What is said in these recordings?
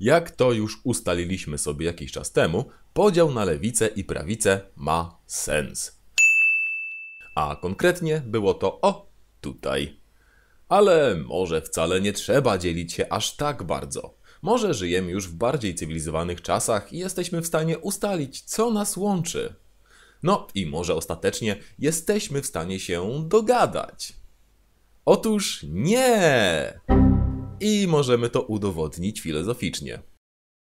Jak to już ustaliliśmy sobie jakiś czas temu, podział na lewicę i prawicę ma sens. A konkretnie było to o tutaj. Ale może wcale nie trzeba dzielić się aż tak bardzo. Może żyjemy już w bardziej cywilizowanych czasach i jesteśmy w stanie ustalić, co nas łączy. No i może ostatecznie jesteśmy w stanie się dogadać. Otóż nie! I możemy to udowodnić filozoficznie.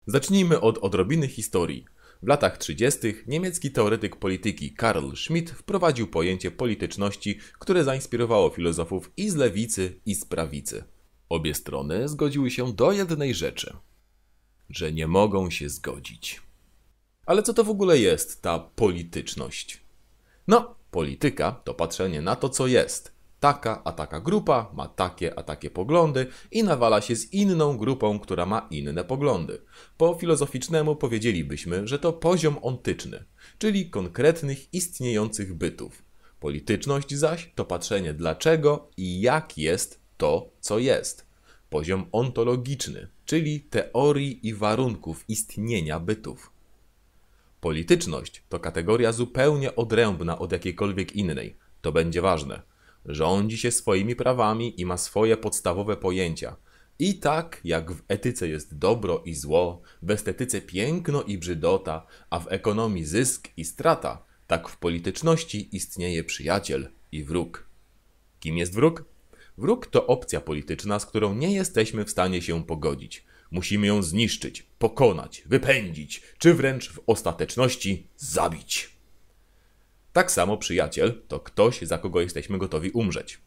Zacznijmy od odrobiny historii. W latach 30. niemiecki teoretyk polityki Karl Schmitt wprowadził pojęcie polityczności, które zainspirowało filozofów i z lewicy, i z prawicy. Obie strony zgodziły się do jednej rzeczy: że nie mogą się zgodzić. Ale co to w ogóle jest ta polityczność? No, polityka to patrzenie na to, co jest. Taka a taka grupa ma takie a takie poglądy i nawala się z inną grupą, która ma inne poglądy. Po filozoficznemu powiedzielibyśmy, że to poziom ontyczny, czyli konkretnych istniejących bytów. Polityczność zaś to patrzenie dlaczego i jak jest to, co jest. Poziom ontologiczny, czyli teorii i warunków istnienia bytów. Polityczność to kategoria zupełnie odrębna od jakiejkolwiek innej. To będzie ważne. Rządzi się swoimi prawami i ma swoje podstawowe pojęcia. I tak jak w etyce jest dobro i zło, w estetyce piękno i brzydota, a w ekonomii zysk i strata, tak w polityczności istnieje przyjaciel i wróg. Kim jest wróg? Wróg to opcja polityczna, z którą nie jesteśmy w stanie się pogodzić. Musimy ją zniszczyć, pokonać, wypędzić, czy wręcz w ostateczności zabić. Tak samo przyjaciel to ktoś, za kogo jesteśmy gotowi umrzeć.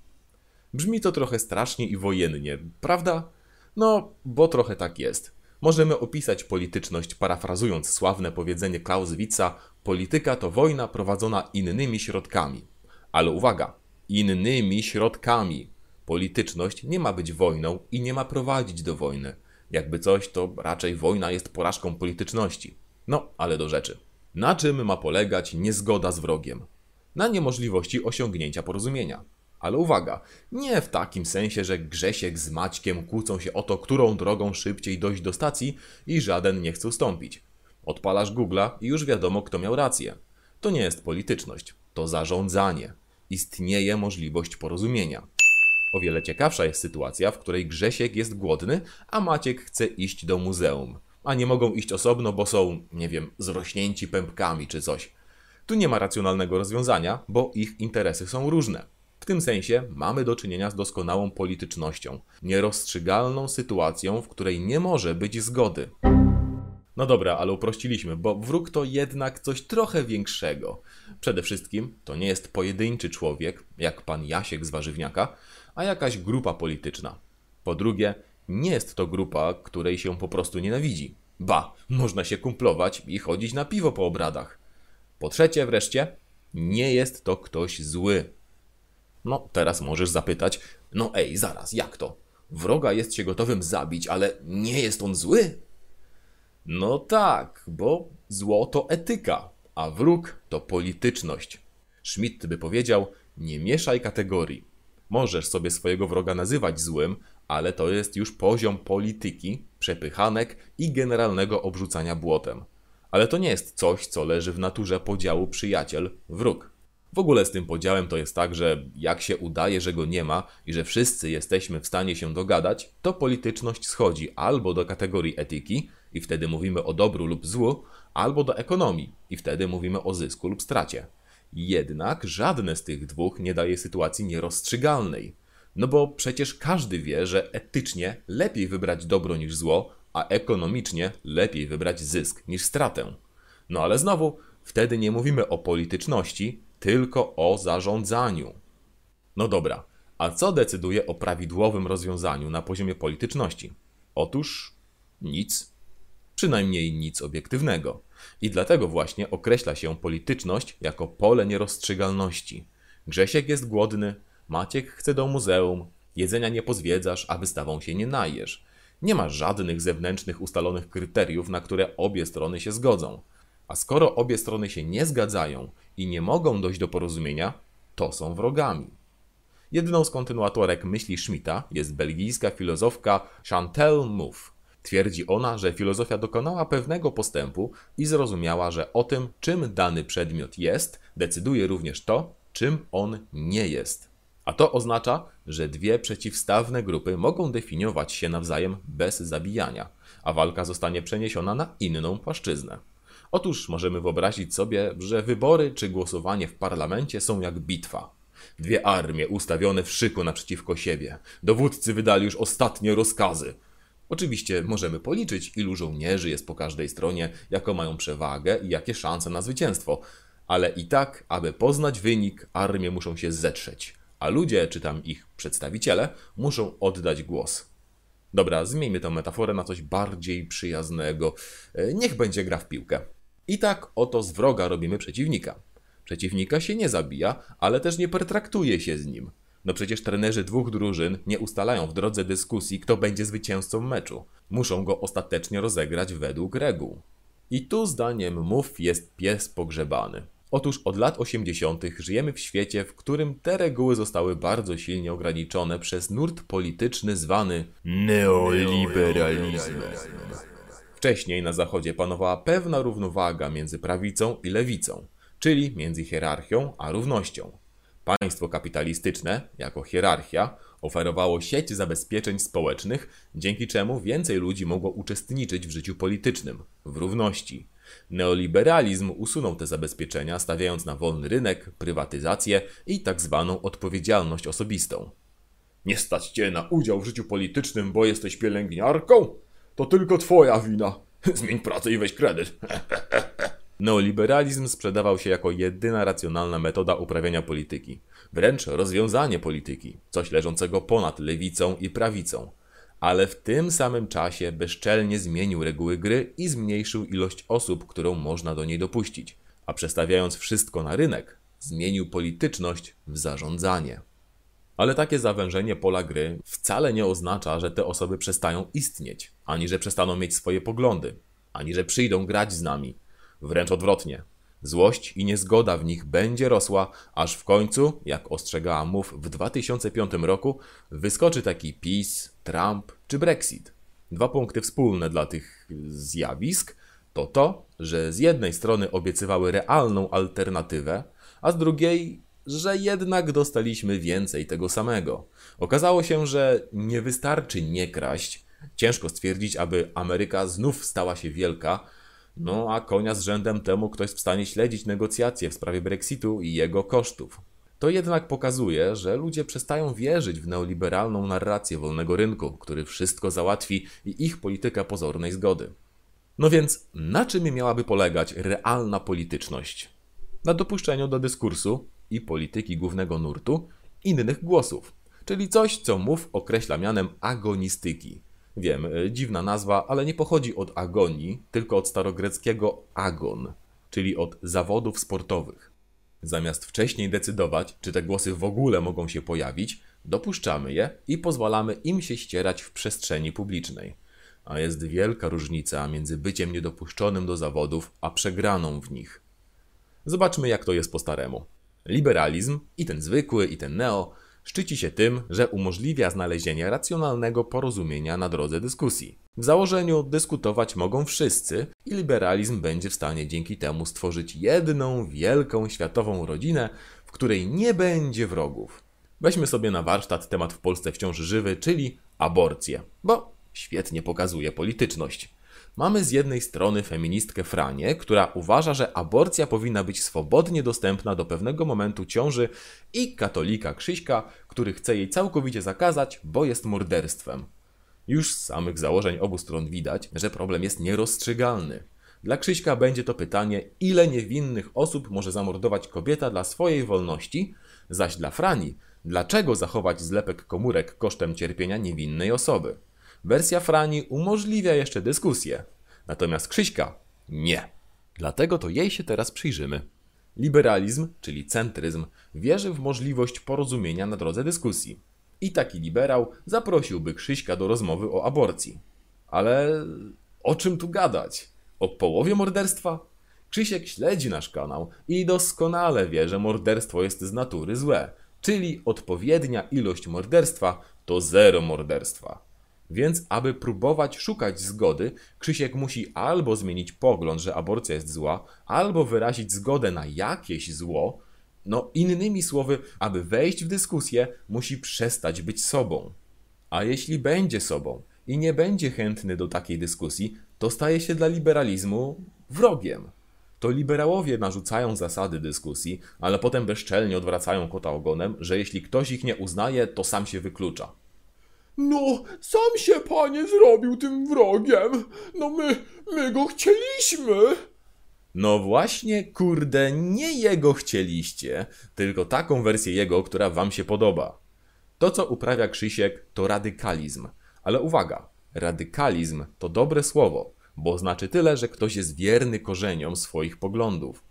Brzmi to trochę strasznie i wojennie, prawda? No, bo trochę tak jest. Możemy opisać polityczność parafrazując sławne powiedzenie Clausewitza: polityka to wojna prowadzona innymi środkami. Ale uwaga, innymi środkami. Polityczność nie ma być wojną i nie ma prowadzić do wojny. Jakby coś, to raczej wojna jest porażką polityczności. No, ale do rzeczy. Na czym ma polegać niezgoda z wrogiem? Na niemożliwości osiągnięcia porozumienia. Ale uwaga, nie w takim sensie, że Grzesiek z Maćkiem kłócą się o to, którą drogą szybciej dojść do stacji i żaden nie chce ustąpić. Odpalasz Google'a i już wiadomo, kto miał rację. To nie jest polityczność, to zarządzanie. Istnieje możliwość porozumienia. O wiele ciekawsza jest sytuacja, w której Grzesiek jest głodny, a Maciek chce iść do muzeum. A nie mogą iść osobno, bo są, nie wiem, zrośnięci pępkami czy coś. Tu nie ma racjonalnego rozwiązania, bo ich interesy są różne. W tym sensie mamy do czynienia z doskonałą politycznością, nierozstrzygalną sytuacją, w której nie może być zgody. No dobra, ale uprościliśmy, bo wróg to jednak coś trochę większego. Przede wszystkim to nie jest pojedynczy człowiek, jak pan Jasiek z warzywniaka, a jakaś grupa polityczna. Po drugie, nie jest to grupa, której się po prostu nienawidzi. Ba, można się kumplować i chodzić na piwo po obradach. Po trzecie, wreszcie, nie jest to ktoś zły. No, teraz możesz zapytać, no ej, zaraz, jak to? Wroga jest się gotowym zabić, ale nie jest on zły? No tak, bo zło to etyka, a wróg to polityczność. Schmidt by powiedział, nie mieszaj kategorii. Możesz sobie swojego wroga nazywać złym, ale to jest już poziom polityki, przepychanek i generalnego obrzucania błotem. Ale to nie jest coś, co leży w naturze podziału przyjaciel-wróg. W ogóle z tym podziałem to jest tak, że jak się udaje, że go nie ma i że wszyscy jesteśmy w stanie się dogadać, to polityczność schodzi albo do kategorii etyki i wtedy mówimy o dobru lub złu, albo do ekonomii i wtedy mówimy o zysku lub stracie. Jednak żadne z tych dwóch nie daje sytuacji nierozstrzygalnej. No bo przecież każdy wie, że etycznie lepiej wybrać dobro niż zło, a ekonomicznie lepiej wybrać zysk niż stratę. No ale znowu, wtedy nie mówimy o polityczności, tylko o zarządzaniu. No dobra, a co decyduje o prawidłowym rozwiązaniu na poziomie polityczności? Otóż nic. Przynajmniej nic obiektywnego. I dlatego właśnie określa się polityczność jako pole nierozstrzygalności. Grzesiek jest głodny, Maciek chce do muzeum, jedzenia nie pozwiedzasz, a wystawą się nie najesz. Nie ma żadnych zewnętrznych ustalonych kryteriów, na które obie strony się zgodzą. A skoro obie strony się nie zgadzają i nie mogą dojść do porozumienia, to są wrogami. Jedną z kontynuatorek myśli Schmidta jest belgijska filozofka Chantal Mouffe. Twierdzi ona, że filozofia dokonała pewnego postępu i zrozumiała, że o tym, czym dany przedmiot jest, decyduje również to, czym on nie jest. A to oznacza, że dwie przeciwstawne grupy mogą definiować się nawzajem bez zabijania, a walka zostanie przeniesiona na inną płaszczyznę. Otóż możemy wyobrazić sobie, że wybory czy głosowanie w parlamencie są jak bitwa. Dwie armie ustawione w szyku naprzeciwko siebie. Dowódcy wydali już ostatnie rozkazy. Oczywiście możemy policzyć, ilu żołnierzy jest po każdej stronie, jaką mają przewagę i jakie szanse na zwycięstwo. Ale i tak, aby poznać wynik, armie muszą się zetrzeć, a ludzie, czy tam ich przedstawiciele, muszą oddać głos. Dobra, zmieńmy tę metaforę na coś bardziej przyjaznego. E, Niech będzie gra w piłkę. I tak oto z wroga robimy przeciwnika. Przeciwnika się nie zabija, ale też nie pertraktuje się z nim. No przecież trenerzy dwóch drużyn nie ustalają w drodze dyskusji, kto będzie zwycięzcą meczu. Muszą go ostatecznie rozegrać według reguł. I tu zdaniem mów jest pies pogrzebany. Otóż od lat 80. żyjemy w świecie, w którym te reguły zostały bardzo silnie ograniczone przez nurt polityczny zwany neoliberalizmem. Wcześniej na Zachodzie panowała pewna równowaga między prawicą i lewicą, czyli między hierarchią a równością. Państwo kapitalistyczne, jako hierarchia, oferowało sieć zabezpieczeń społecznych, dzięki czemu więcej ludzi mogło uczestniczyć w życiu politycznym, w równości. Neoliberalizm usunął te zabezpieczenia, stawiając na wolny rynek, prywatyzację i tak zwaną odpowiedzialność osobistą. Nie stać cię na udział w życiu politycznym, bo jesteś pielęgniarką? To tylko twoja wina. Zmień pracę i weź kredyt. Neoliberalizm sprzedawał się jako jedyna racjonalna metoda uprawiania polityki, wręcz rozwiązanie polityki, coś leżącego ponad lewicą i prawicą. Ale w tym samym czasie bezczelnie zmienił reguły gry i zmniejszył ilość osób, którą można do niej dopuścić, a przestawiając wszystko na rynek, zmienił polityczność w zarządzanie. Ale takie zawężenie pola gry wcale nie oznacza, że te osoby przestają istnieć, ani że przestaną mieć swoje poglądy, ani że przyjdą grać z nami. Wręcz odwrotnie. Złość i niezgoda w nich będzie rosła, aż w końcu, jak ostrzegała MOVE w 2005 roku, wyskoczy taki PiS, Trump czy Brexit. Dwa punkty wspólne dla tych zjawisk to to, że z jednej strony obiecywały realną alternatywę, a z drugiej, że jednak dostaliśmy więcej tego samego. Okazało się, że nie wystarczy nie kraść. Ciężko stwierdzić, aby Ameryka znów stała się wielka, no a konia z rzędem temu ktoś w stanie śledzić negocjacje w sprawie Brexitu i jego kosztów. To jednak pokazuje, że ludzie przestają wierzyć w neoliberalną narrację wolnego rynku, który wszystko załatwi i ich polityka pozornej zgody. No więc, na czym miałaby polegać realna polityczność? Na dopuszczeniu do dyskursu i polityki głównego nurtu innych głosów, czyli coś, co mów określa mianem agonistyki. Wiem, e, dziwna nazwa, ale nie pochodzi od agonii, tylko od starogreckiego agon, czyli od zawodów sportowych. Zamiast wcześniej decydować, czy te głosy w ogóle mogą się pojawić, dopuszczamy je i pozwalamy im się ścierać w przestrzeni publicznej. A jest wielka różnica między byciem niedopuszczonym do zawodów, a przegraną w nich. Zobaczmy, jak to jest po staremu. Liberalizm, i ten zwykły, i ten neo, szczyci się tym, że umożliwia znalezienie racjonalnego porozumienia na drodze dyskusji. W założeniu dyskutować mogą wszyscy i liberalizm będzie w stanie dzięki temu stworzyć jedną wielką światową rodzinę, w której nie będzie wrogów. Weźmy sobie na warsztat temat w Polsce wciąż żywy, czyli aborcję, bo świetnie pokazuje polityczność. Mamy z jednej strony feministkę Franię, która uważa, że aborcja powinna być swobodnie dostępna do pewnego momentu ciąży i katolika Krzyśka, który chce jej całkowicie zakazać, bo jest morderstwem. Już z samych założeń obu stron widać, że problem jest nierozstrzygalny. Dla Krzyśka będzie to pytanie, ile niewinnych osób może zamordować kobieta dla swojej wolności, zaś dla Frani, dlaczego zachować zlepek komórek kosztem cierpienia niewinnej osoby. Wersja Frani umożliwia jeszcze dyskusję, natomiast Krzyśka nie. Dlatego to jej się teraz przyjrzymy. Liberalizm, czyli centryzm, wierzy w możliwość porozumienia na drodze dyskusji. I taki liberał zaprosiłby Krzyśka do rozmowy o aborcji. Ale o czym tu gadać? O połowie morderstwa? Krzysiek śledzi nasz kanał i doskonale wie, że morderstwo jest z natury złe, czyli odpowiednia ilość morderstwa to zero morderstwa. Więc, aby próbować szukać zgody, Krzysiek musi albo zmienić pogląd, że aborcja jest zła, albo wyrazić zgodę na jakieś zło. No, innymi słowy, aby wejść w dyskusję, musi przestać być sobą. A jeśli będzie sobą i nie będzie chętny do takiej dyskusji, to staje się dla liberalizmu wrogiem. To liberałowie narzucają zasady dyskusji, ale potem bezczelnie odwracają kota ogonem, że jeśli ktoś ich nie uznaje, to sam się wyklucza. No, sam się panie zrobił tym wrogiem. No my, my go chcieliśmy. No właśnie, kurde, nie jego chcieliście, tylko taką wersję jego, która wam się podoba. To, co uprawia Krzysiek, to radykalizm. Ale uwaga, radykalizm to dobre słowo, bo znaczy tyle, że ktoś jest wierny korzeniom swoich poglądów.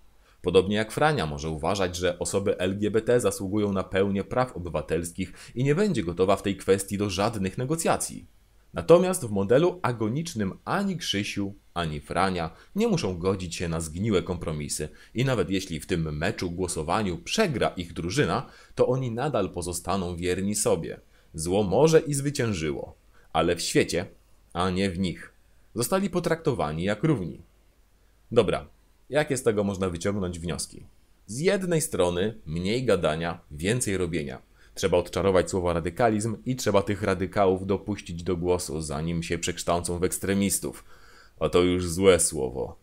Podobnie jak Frania może uważać, że osoby LGBT zasługują na pełnię praw obywatelskich i nie będzie gotowa w tej kwestii do żadnych negocjacji. Natomiast w modelu agonicznym ani Krzysiu, ani Frania nie muszą godzić się na zgniłe kompromisy i nawet jeśli w tym meczu głosowaniu przegra ich drużyna, to oni nadal pozostaną wierni sobie. Zło może i zwyciężyło, ale w świecie, a nie w nich. Zostali potraktowani jak równi. Dobra, jakie z tego można wyciągnąć wnioski? Z jednej strony mniej gadania, więcej robienia. Trzeba odczarować słowo radykalizm i trzeba tych radykałów dopuścić do głosu, zanim się przekształcą w ekstremistów. A to już złe słowo.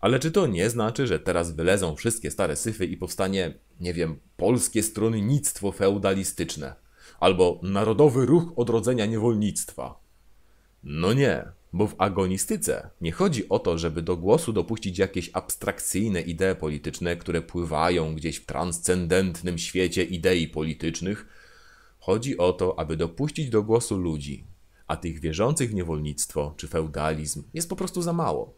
Ale czy to nie znaczy, że teraz wylezą wszystkie stare syfy i powstanie, nie wiem, polskie stronnictwo feudalistyczne? Albo Narodowy Ruch Odrodzenia Niewolnictwa? No nie, bo w agonistyce nie chodzi o to, żeby do głosu dopuścić jakieś abstrakcyjne idee polityczne, które pływają gdzieś w transcendentnym świecie idei politycznych. Chodzi o to, aby dopuścić do głosu ludzi, a tych wierzących w niewolnictwo czy feudalizm jest po prostu za mało.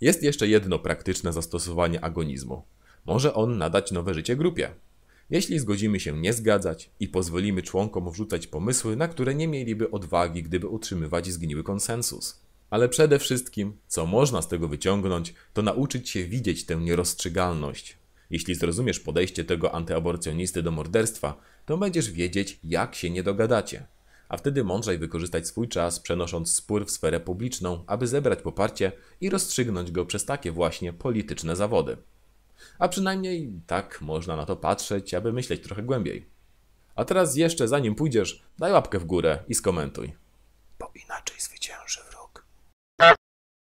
Jest jeszcze jedno praktyczne zastosowanie agonizmu. Może on nadać nowe życie grupie. Jeśli zgodzimy się nie zgadzać i pozwolimy członkom wrzucać pomysły, na które nie mieliby odwagi, gdyby utrzymywać zgniły konsensus. Ale przede wszystkim, co można z tego wyciągnąć, to nauczyć się widzieć tę nierozstrzygalność. Jeśli zrozumiesz podejście tego antyaborcjonisty do morderstwa, to będziesz wiedzieć, jak się nie dogadacie. A wtedy mądrzej wykorzystać swój czas, przenosząc spór w sferę publiczną, aby zebrać poparcie i rozstrzygnąć go przez takie właśnie polityczne zawody. A przynajmniej tak można na to patrzeć, aby myśleć trochę głębiej. A teraz jeszcze zanim pójdziesz, daj łapkę w górę i skomentuj. Bo inaczej zwyciężysz.